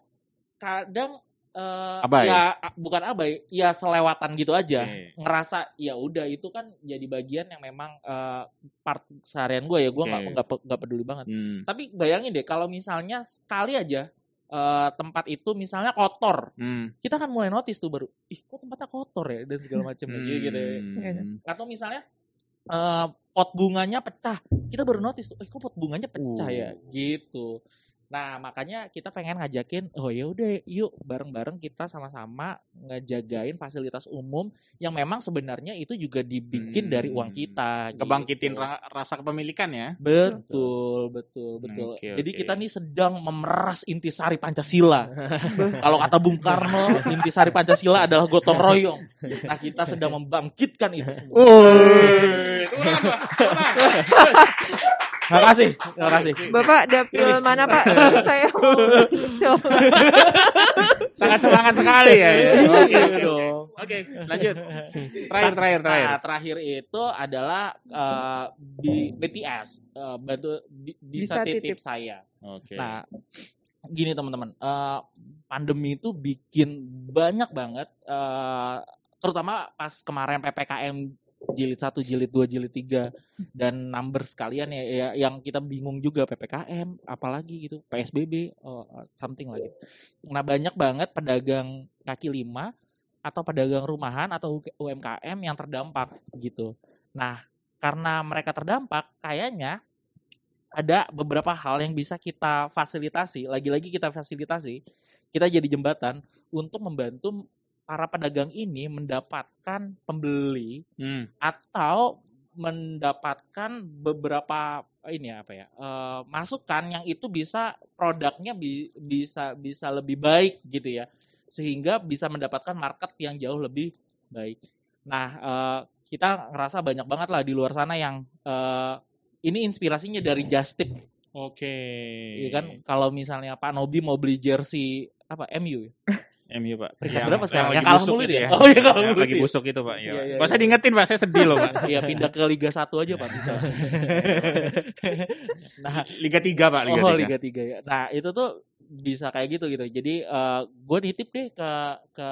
kadang eh, Abai. ya bukan abai, ya selewatan gitu aja. Oke. Ngerasa ya udah itu kan jadi bagian yang memang eh, part seharian gue ya, gue nggak pe- nggak peduli banget. Hmm. Tapi bayangin deh kalau misalnya sekali aja eh, tempat itu misalnya kotor, Hmm. kita kan mulai notice tuh baru, ih kok tempatnya kotor ya dan segala macam gitu, gitu ya. Hmm. Atau misalnya eh, pot bunganya pecah, kita baru notice tuh, eh kok pot bunganya pecah ya, gitu. Nah makanya kita pengen ngajakin, oh ya udah yuk bareng-bareng kita sama-sama ngejagain fasilitas umum yang memang sebenarnya itu juga dibikin dari uang Hmm. kita. Kebangkitin gitu. ra- rasa kepemilikan ya. Betul, betul, betul. Oke, Jadi kita nih sedang memeras intisari Pancasila. Kalau kata Bung Karno, intisari Pancasila adalah gotong royong. Nah, kita sedang membangkitkan itu semua. Terima kasih, terima kasih. Bapak dapil mana Pak? Saya mau show. Sangat semangat sekali ya. Oke, Iya oke. dong. Oke, lanjut. Terakhir, terakhir, terakhir. Nah, terakhir itu adalah eh, B- BTS, eh, bantu bi- bisa, Bisa titip, titip. saya. Oke. Nah, gini teman-teman, eh, pandemi itu bikin banyak banget, eh, terutama pas kemarin ppkm jilid 1, jilid 2, jilid 3 dan number sekalian ya, ya yang kita bingung juga ppkm, apalagi gitu psbb, oh, something lagi. Nah banyak banget pedagang kaki lima atau pedagang rumahan atau UMKM yang terdampak gitu. Nah karena mereka terdampak, kayaknya ada beberapa hal yang bisa kita fasilitasi. Lagi-lagi kita fasilitasi, kita jadi jembatan untuk membantu para pedagang ini mendapatkan pembeli Hmm. atau mendapatkan beberapa ini apa ya eh, masukan yang itu bisa produknya bi- bisa bisa lebih baik gitu ya sehingga bisa mendapatkan market yang jauh lebih baik. Nah eh, kita ngerasa banyak banget lah di luar sana yang eh, ini inspirasinya dari Just Tip, Oke. ya kan? Kalau misalnya Pak Nobi mau beli jersey apa MU ya? MU Pak. Peringkat berapa sekarang? lagi Yang kalah mulu itu dia? ya. Oh, yang kalah Yang mulu lagi busuk itu Pak. Iya. Iya, iya, iya. diingetin Pak, saya sedih loh Pak. ya pindah ke Liga 1 aja Pak bisa. nah, Liga 3 Pak, Liga oh 3. Liga 3 ya. Nah, itu tuh bisa kayak gitu gitu. Jadi eh gue nitip deh ke ke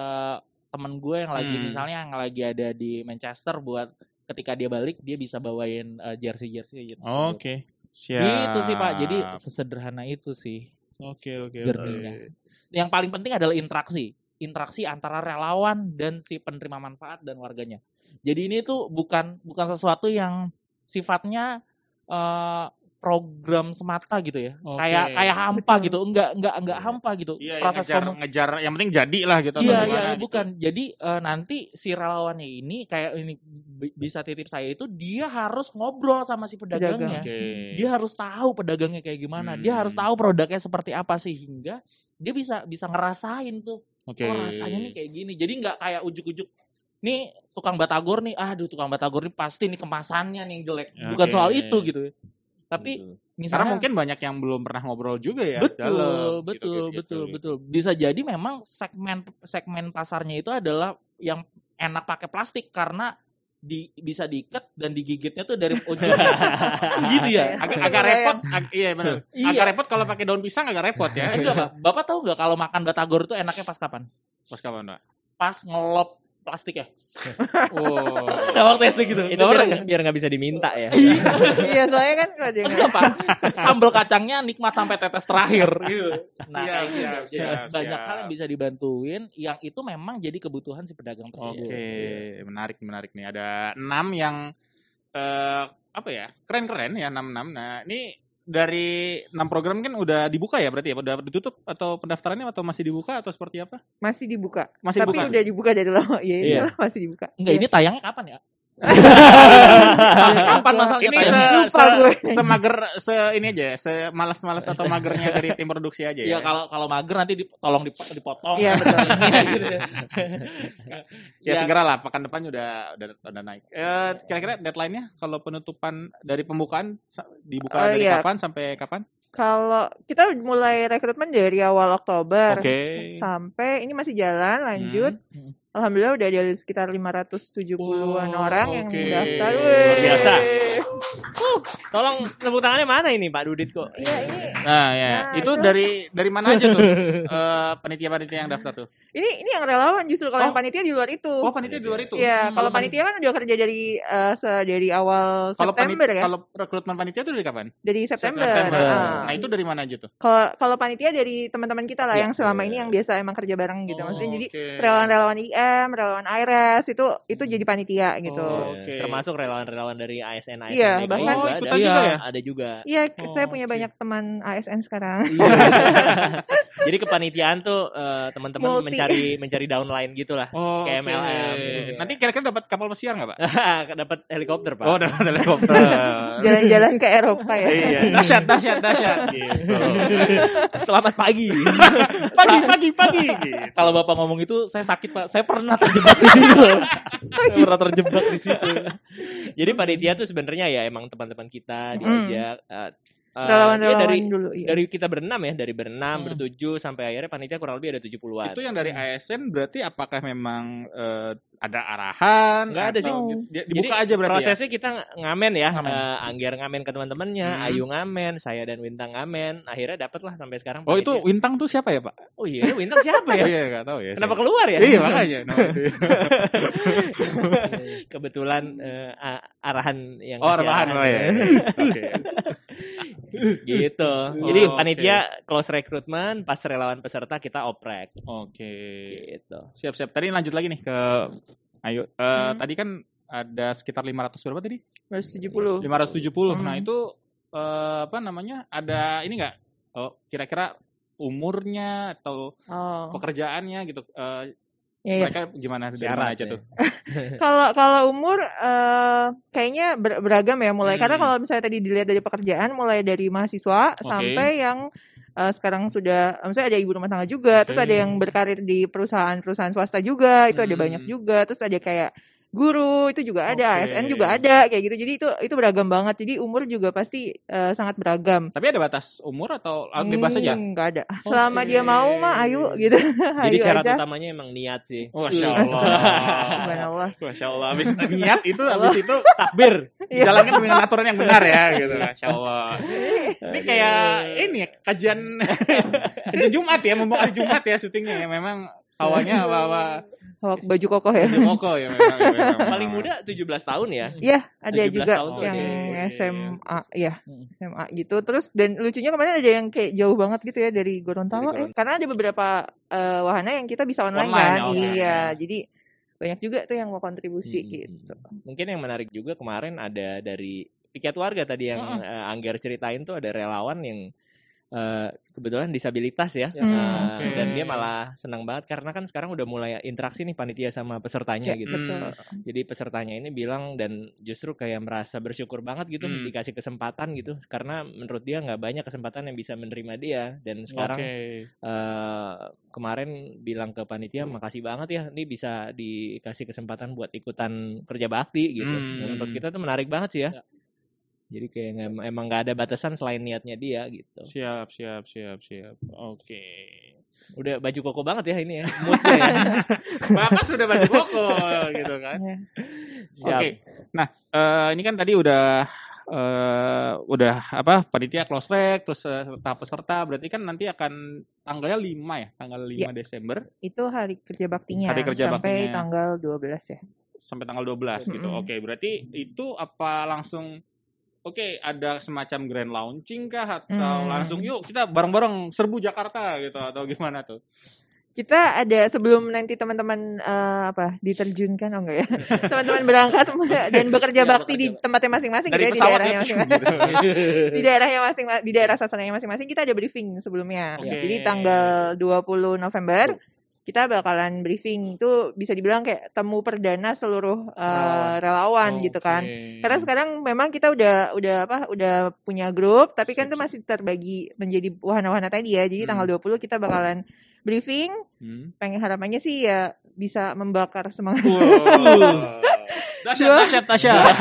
temen gue yang lagi Hmm. misalnya yang lagi ada di Manchester buat ketika dia balik dia bisa bawain jersey jersey gitu. Oke. Siap. Gitu sih Pak. Jadi sesederhana itu sih Oke, oke. oke. jerninya. Yang paling penting adalah interaksi. Interaksi antara relawan dan si penerima manfaat dan warganya. Jadi ini tuh bukan bukan sesuatu yang sifatnya eh, program semata gitu ya. Oke. Kayak kayak hampa Betul. gitu. Enggak enggak enggak hampa gitu. Iya, yang Proses ngejar, komu- ngejar, yang penting jadi lah gitu. Iya iya gitu. bukan. Jadi eh, nanti si relawannya ini kayak ini bi- bisa titip saya itu dia harus ngobrol sama si pedagangnya. Oke. Dia harus tahu pedagangnya kayak gimana. Dia harus Hmm. tahu produknya seperti apa sehingga dia bisa bisa ngerasain tuh. Oke. Oh rasanya nih kayak gini. Jadi nggak kayak ujuk-ujuk. Nih tukang batagor nih, aduh tukang batagor nih pasti nih kemasannya nih yang jelek. Bukan soal itu gitu. Tapi Betul. Karena misalnya mungkin banyak yang belum pernah ngobrol juga ya. betul, dalam, betul, gitu, gitu, betul, gitu. betul. Bisa jadi memang segmen segmen pasarnya itu adalah yang enak pakai plastik karena di bisa diikat dan digigitnya tuh dari ujung gitu ya. Agak, agak repot, ag- iya benar. Iya. Agak repot kalau pakai daun pisang agak repot ya. Enggak, Pak. Bapak tahu nggak kalau makan batagor itu enaknya pas kapan? Pas kapan, Pak? Pas ngelop plastik ya. Oh. Nggak waktu SD gitu. Itu biar ya? biar nggak bisa diminta ya. Iya, soalnya kan kalau dia nggak- Enggak, Pak. Sambal kacangnya nikmat sampai tetes terakhir gitu. Nah, Siap, gitu. siap, siap, banyak siap. hal yang bisa dibantuin yang itu memang jadi kebutuhan si pedagang tersebut. Oke, menarik menarik nih. Ada enam yang eh apa ya? Keren-keren ya enam enam. Nah, ini dari enam program kan udah dibuka ya berarti ya? Udah ditutup atau pendaftarannya atau masih dibuka atau seperti apa? Masih dibuka. Masih Tapi dibuka. udah dibuka dari lama. Ya, Iya. iya. masih dibuka. Enggak, ini tayangnya kapan ya? Kapan masalahnya Ini se, se, gue. semager se ini aja, se malas-malas atau magernya dari tim produksi aja ya. Iya, kalau kalau mager nanti dip- tolong dip- dipotong. Iya, betul. Gitu. ya segera lah pekan depan udah udah, udah naik. Eh, kira-kira deadline-nya kalau penutupan dari pembukaan dibuka Oh, dari iya. kapan sampai kapan? Kalau kita mulai rekrutmen dari awal Oktober Oke. sampai ini masih jalan lanjut. Hmm. Alhamdulillah udah ada sekitar 570-an Oh, orang yang oke. mendaftar. Luar biasa. Wih. Tolong tepuk tangannya mana ini Pak Dudit kok? Iya ini Nah, ya. Nah, itu itu- dari dari mana aja tuh? Eh, panitia-panitia yang daftar tuh. ini ini yang relawan justru kalau Oh. yang panitia di luar itu. Oh, panitia di luar itu. Iya, Hmm, kalau pan- panitia kan udah kerja dari eh, se- dari awal kalau September panitia, ya. Kalau rekrutmen panitia itu dari kapan? Dari September. Ah. Nah, itu dari mana aja tuh? Kalau kalau panitia dari teman-teman kita lah Iya. yang selama ini yang biasa emang kerja bareng gitu. Maksudnya jadi oke. relawan-relawan IM, relawan IRES itu itu jadi panitia gitu. Oh, Iya, oke. Termasuk relawan-relawan dari ASN ASN Iya, DKI bahkan- juga Oh, ada. ikutan juga ya? Ada juga. Iya, Oh, saya punya oke. banyak teman ASN sekarang. Jadi kepanitiaan tuh eh, teman-teman Multi. mencari mencari downline gitulah. Oh, Kayak oke. MLM gitu. Nanti kira-kira dapat kapal pesiar nggak, Pak? Dapat helikopter, Pak. Oh, dapat helikopter. Jalan-jalan ke Eropa ya. iya, dahsyat, dahsyat, dahsyat gitu. Selamat pagi. Pagi, pagi, pagi. Gitu. Kalau Bapak ngomong itu saya sakit, Pak. Saya pernah terjebak di situ. Saya pernah terjebak di situ. Jadi panitia tuh sebenarnya ya emang teman-teman kita diajak eh, eh, Relawan-relawan dia dari dulu. Iya. dari kita berenam ya, dari berenam, Hmm. bertujuh sampai akhirnya panitia kurang lebih ada 70-an. Itu yang dari ASN berarti apakah memang eh, ada arahan? Nggak ada sih. atau di- Jadi Dibuka aja berarti ya? prosesnya kita ngamen ya, Ngamen. Eh, Angger ngamen ke teman-temannya, Hmm. Ayu ngamen, saya dan Wintang ngamen. Akhirnya dapat lah sampai sekarang. Oh, itu panitia. Wintang tuh siapa ya, Pak? Oh iya, Wintang siapa Oh, ya? iya, nggak tahu ya. Kenapa saya. keluar ya? Iya, makanya. No, itu. Kebetulan a- arahan yang Oh, arahan Oh, ya. Oke. gitu. Jadi Oh, panitia close recruitment, pas relawan peserta kita oprek. Oke. Gitu. Siap-siap. Tadi lanjut lagi nih ke Ayo. Eh, Hmm. Tadi kan ada sekitar 500 berapa tadi? 170. 570. Nah, Hmm. itu eh, apa namanya? Ada ini enggak? Oh, kira-kira umurnya atau Oh. pekerjaannya gitu. Eh, Iya. mereka gimana dari mana aja ya. tuh? Kalau kalau umur eh, kayaknya ber- beragam ya mulai Hmm. karena kalau misalnya tadi dilihat dari pekerjaan mulai dari mahasiswa Oke. sampai yang eh, sekarang sudah misalnya ada ibu rumah tangga juga, terus Oke. ada yang berkarir di perusahaan-perusahaan swasta juga, itu ada Hmm. banyak juga, terus ada kayak guru itu juga ada, Oke. ASN juga ada kayak gitu. Jadi itu itu beragam banget. Jadi umur juga pasti eh, sangat beragam. Tapi ada batas umur atau ah, bebas Hmm, aja? nggak ada. Selama Oke. dia mau mah ayo gitu. Jadi ayo syarat aja. utamanya emang niat sih. Masya Iya. Allah. Subhanallah. Masya Allah. Habis niat itu, habis itu Takbir. Iya. jalankan dengan aturan yang benar ya gitu. Masya Allah. Ini kayak ini ya, kajian kajian Jumat ya, mumpung hari Jumat ya syutingnya ya. Memang hawanya hawa-hawa Hawak baju kokoh ya. baju koko ya memang. ya, memang. Paling muda 17 tahun ya. Iya, ada 17 juga tahun yang ada. Oke, SMA, ya, Hmm. SMA gitu. Terus dan lucunya kemarin ada yang kayak jauh banget gitu ya dari Gorontalo Dari ya. Karena ada beberapa eh, wahana yang kita bisa online, Online, kan. oke. Iya, jadi banyak juga tuh yang mau kontribusi Hmm. gitu. Mungkin yang menarik juga kemarin ada dari piket warga tadi yang Heeh. eh, Angger ceritain tuh ada relawan yang eh, kebetulan disabilitas ya. Hmm, Eh, oke. Dan dia malah senang banget karena kan sekarang udah mulai interaksi nih panitia sama pesertanya Ya, gitu. betul. Jadi pesertanya ini bilang dan justru kayak merasa bersyukur banget gitu Hmm. dikasih kesempatan gitu karena menurut dia nggak banyak kesempatan yang bisa menerima dia dan sekarang Oke. eh, kemarin bilang ke panitia makasih banget ya ini bisa dikasih kesempatan buat ikutan kerja bakti gitu. Hmm. Dan menurut kita tuh menarik banget sih ya. Ya. Jadi kayak nggak- emang nggak ada batasan selain niatnya dia gitu. Siap, siap, siap, siap. Oke. Udah baju koko banget ya ini ya. Moodnya ya. Bapak sudah baju koko gitu kan. Ya. Siap. Oke. Nah, eh, ini kan tadi udah eh, udah apa panitia close rec terus eh, tahap peserta berarti kan nanti akan tanggalnya 5 ya, tanggal 5 Desember Itu hari kerja baktinya Hari kerja sampai baktinya. tanggal 12 ya. sampai tanggal 12 gitu. Mm-mm. Oke, berarti itu apa langsung Oke, ada semacam grand launching kah atau Hmm. langsung yuk kita bareng-bareng serbu Jakarta gitu atau gimana tuh? kita ada sebelum nanti teman-teman eh, apa diterjunkan oh enggak ya teman-teman berangkat dan bekerja Iya, bakti di tempatnya masing-masing Dari gitu ya, di daerahnya ya. masing-masing di daerahnya masing di daerah sasarannya masing-masing kita ada briefing sebelumnya Oke. jadi tanggal 20 November kita bakalan briefing itu bisa dibilang kayak temu perdana seluruh eh, relawan, gitu kan karena sekarang memang kita udah udah apa udah punya grup tapi kan itu masih terbagi menjadi wahana-wahana tadi ya jadi Hmm. tanggal 20 kita bakalan briefing Hmm. pengen harapannya sih ya bisa membakar semangat Wow. Dahsyat, dahsyat, dahsyat.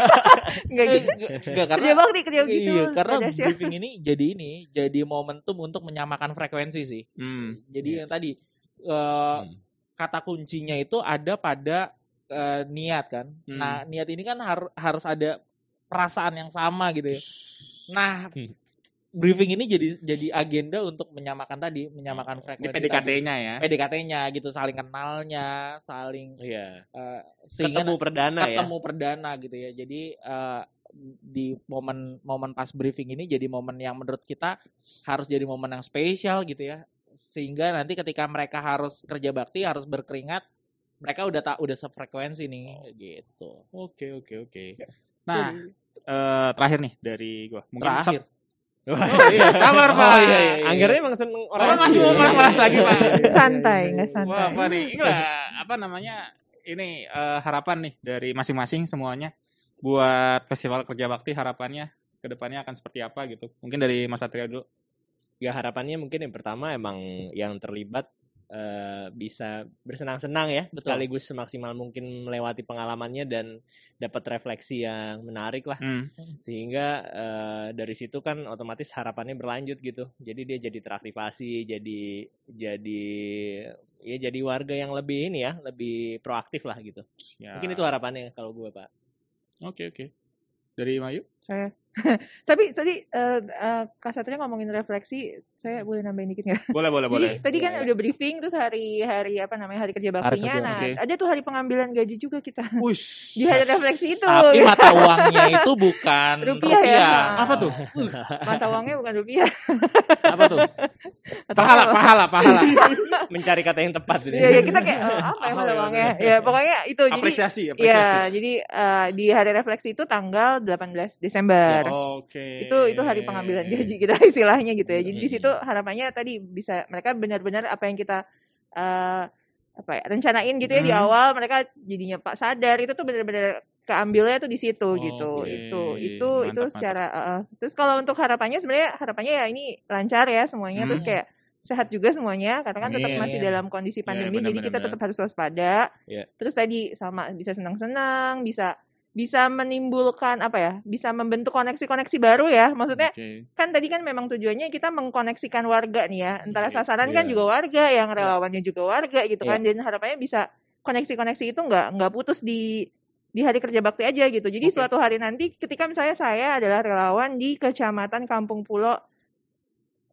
enggak gitu Enggak karena kerja bakti kerja gitu Iya, karena briefing ini jadi ini, jadi momentum untuk menyamakan frekuensi sih. Hmm. Jadi Iya. yang tadi eh, Hmm. kata kuncinya itu ada pada eh, niat kan. Hmm. Nah, niat ini kan har- harus ada perasaan yang sama gitu ya. Nah, Hmm. briefing ini jadi jadi agenda untuk menyamakan tadi, menyamakan frekuensi. PDKT-nya ya. PDKT-nya gitu, saling kenalnya, saling Iya. eh, sehingga Ketemu perdana ya. ketemu perdana gitu ya. Jadi eh, di momen momen pas briefing ini jadi momen yang menurut kita harus jadi momen yang spesial gitu ya. Sehingga nanti ketika mereka harus kerja bakti, harus berkeringat, mereka udah tak udah sefrekuensi nih gitu. Oke, oke, oke. Nah, eh, terakhir nih dari gua. Mungkin Terakhir. Oh iya, sabar Pak. Oh iya, iya. Anggernya emang seneng Orang orang masih mau bahas lagi Pak. santai nggak santai Wah, apa nih? Enggak, apa namanya? Ini eh, harapan nih dari masing-masing semuanya buat festival kerja bakti harapannya ke depannya akan seperti apa gitu. Mungkin dari Mas Satria dulu. Ya harapannya mungkin yang pertama emang yang terlibat eh, bisa bersenang-senang ya, Betul. sekaligus semaksimal mungkin melewati pengalamannya dan dapat refleksi yang menarik lah. Hmm. Sehingga eh, dari situ kan otomatis harapannya berlanjut gitu. Jadi dia jadi teraktivasi, jadi jadi ya jadi warga yang lebih ini ya, lebih proaktif lah gitu. Ya. Mungkin itu harapannya kalau gue Pak. Oke, oke. Dari Mayu? saya tapi tadi eh, eh, Kak Satria ngomongin refleksi saya boleh nambahin dikit nggak? Boleh, boleh, boleh. Jadi tadi kan Ya, ya. udah briefing terus hari hari apa namanya hari kerja baktinya. kerja, nah, oke. ada tuh hari pengambilan gaji juga kita. Wush. Di hari refleksi itu. Tapi mata uangnya itu bukan Rupiah rupiah. ya? Apa tuh? Mata uangnya bukan rupiah. Apa tuh? Mata Pahala, pahala, pahala. Mencari kata yang tepat ini. Iya, ya, kita kayak eh, apa ya mata ya, uangnya? Ya, pokoknya itu jadi Apresiasi, apresiasi. Ya, jadi eh, di hari refleksi itu tanggal 18 Desember. Oke. itu itu hari pengambilan gaji kita istilahnya gitu ya. Jadi di situ harapannya tadi bisa mereka benar-benar apa yang kita eh, apa ya rencanain gitu ya di Hmm. awal mereka jadinya pak sadar itu tuh benar-benar keambilnya tuh di situ gitu. Oke. Itu itu itu Mantap, secara eh, eh. terus kalau untuk harapannya sebenarnya harapannya ya ini lancar ya semuanya terus Hmm. kayak sehat juga semuanya karena kan tetap Amin. masih dalam kondisi Ya, pandemi benar, jadi benar, kita tetap harus waspada. Ya. Terus tadi sama bisa senang-senang, bisa bisa menimbulkan apa ya? Bisa membentuk koneksi-koneksi baru ya. Maksudnya Oke. kan tadi kan memang tujuannya kita mengkoneksikan warga nih ya. Antara Oke, sasaran kan iya. juga warga, yang relawannya juga warga gitu Iya. kan. Dan harapannya bisa koneksi-koneksi itu nggak nggak putus di di hari kerja bakti aja gitu. Jadi Oke. suatu hari nanti ketika misalnya saya adalah relawan di kecamatan Kampung Pulo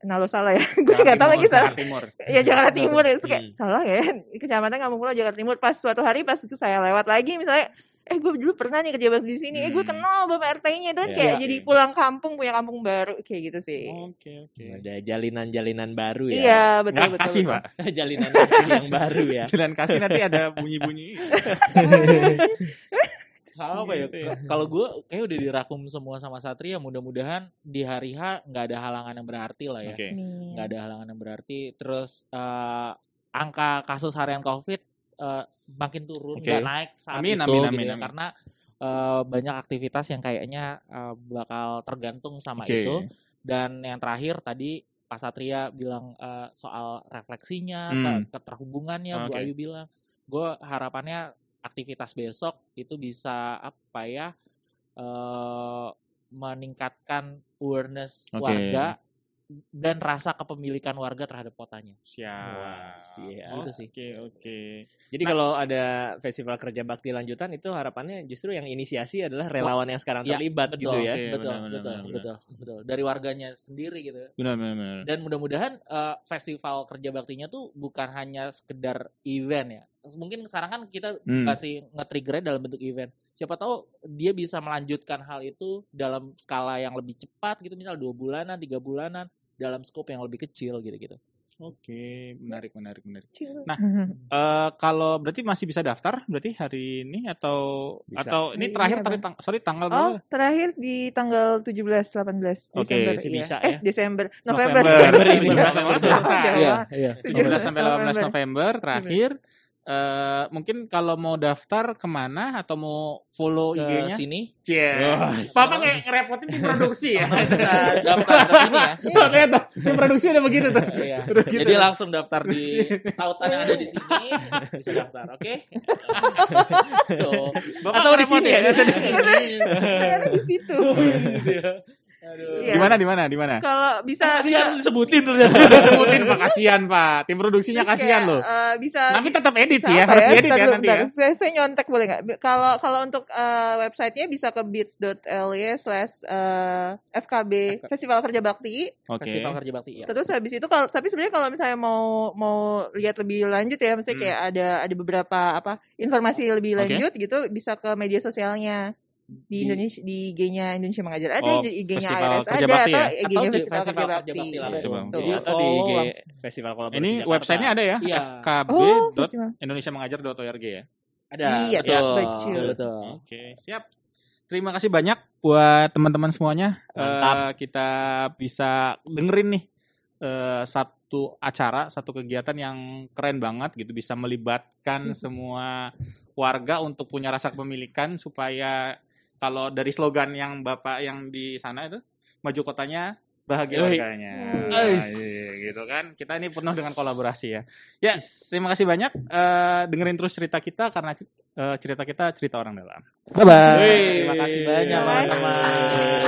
Nah lo salah ya, gue nggak tahu lagi salah. Jakarta Timur. Ya Jakarta Timur itu kayak Hmm. salah ya. Kecamatan Kampung Pulo Jakarta Timur pas suatu hari pas itu saya lewat lagi misalnya eh gue dulu pernah nih kerja di sini. Eh gue Hmm. kenal Bapak RT-nya dan Iya, kayak iya. jadi pulang kampung punya kampung baru kayak gitu sih. Oke, oke. Ada jalinan-jalinan baru ya. Iya, betul Nggak, betul. kasih, betul. Pak. jalinan yang baru ya. Dan kasih nanti ada bunyi-bunyi. apa ya? Gitu ya. K- Kalau gue kayak udah dirakum semua sama Satria, mudah-mudahan di hari H nggak ada halangan yang berarti lah ya. Nggak ada halangan yang berarti. Terus eh, angka kasus harian COVID eh, makin turun, Oke. nggak naik saat Amin, itu amin, gitu amin, ya. amin. Karena eh, banyak aktivitas yang kayaknya eh, bakal tergantung sama Oke. itu. Dan yang terakhir tadi Pak Satria bilang eh, soal refleksinya, Hmm. ke- keterhubungannya, Bu Oke. Ayu bilang, gue harapannya aktivitas besok itu bisa apa ya eh, meningkatkan awareness Oke. warga dan rasa kepemilikan warga terhadap kotanya. Siap. Wah, siap. Gitu sih. Oke, oke. Jadi kalau ada festival kerja bakti lanjutan itu harapannya justru yang inisiasi adalah relawan yang sekarang Ya, terlibat gitu ya. Oke, betul, benar, benar, betul, benar, betul, betul. Dari warganya sendiri gitu. Benar, benar, benar. Dan mudah-mudahan eh, festival kerja baktinya tuh bukan hanya sekedar event ya. Mungkin sekarang kan kita Hmm. kasih nge-triggernya dalam bentuk event. Siapa tahu dia bisa melanjutkan hal itu dalam skala yang lebih cepat gitu, misal dua bulanan, tiga bulanan, dalam scope yang lebih kecil gitu-gitu. Oke, menarik, menarik, menarik. Nah, Eh kalau berarti masih bisa daftar berarti hari ini atau Bisa. atau ini Iya, terakhir Bang. tadi tang- sorry tanggal Oh, berapa? terakhir di tanggal 17 18 Oke, Desember. masih iya. bisa eh, ya. Desember. November. November. November ini. 17 November Jawa. selesai. Jawa. Iya, iya. 17 sampai 18 November. November terakhir. Eh mungkin kalau mau daftar ke mana atau mau follow Ke IG-nya? sini Cie. Wah, Papa kayak ngerepotin tim produksi ya. bisa daftar ke sini ya. Oh, lihat tuh, tim produksi udah begitu tuh. Iya. Udah gitu Jadi langsung daftar di tautan yang ada di sini bisa daftar, oke? Tuh. Bapak Atau di sini ya, ya? di sini. Ternyata di situ. Aduh. Iya. Di mana di mana di mana? Kalau bisa bisa harus disebutin ternyata. Sebutin Pak kasihan Pak. Tim produksinya terus kasihan kayak, loh. eh, bisa Tapi tetap edit sih ya, harus diedit Bentar ya nanti ya. Saya, saya nyontek boleh nggak? Kalau kalau untuk eh, websitenya bisa ke bit.ly slash eh, FKB Festival Kerja Bakti. Oke. Festival Kerja Bakti ya. Terus habis itu kalau tapi sebenarnya kalau misalnya mau mau lihat lebih lanjut ya, misalnya Hmm. kayak ada ada beberapa apa informasi lebih lanjut gitu bisa ke media sosialnya di Indonesia di IG-nya Indonesia Mengajar ada, Oh, di IG-nya Kerja ada Bakti atau ya? IG-nya Atau di Festival, Festival Kerja Kerja Bakti. Bakti langsung. Festival. Betul. Jadi atau di Oh, IG langsung. Festival Kolaborasi Ini Jakarta. websitenya ada ya? Iya. fkb. Oh, ya. Ada. Iya, betul. betul. betul. Oke, siap. Terima kasih banyak buat teman-teman semuanya. Mantap. Eh, kita bisa dengerin nih eh, satu acara, satu kegiatan yang keren banget gitu bisa melibatkan semua warga untuk punya rasa kepemilikan supaya kalau dari slogan yang Bapak yang di sana itu maju kotanya bahagia warganya. Nah, gitu kan. Kita ini penuh dengan kolaborasi ya. Ya, terima kasih banyak Eh, dengerin terus cerita kita karena eh, cerita kita cerita orang dalam. Bye bye. Terima kasih banyak teman-teman.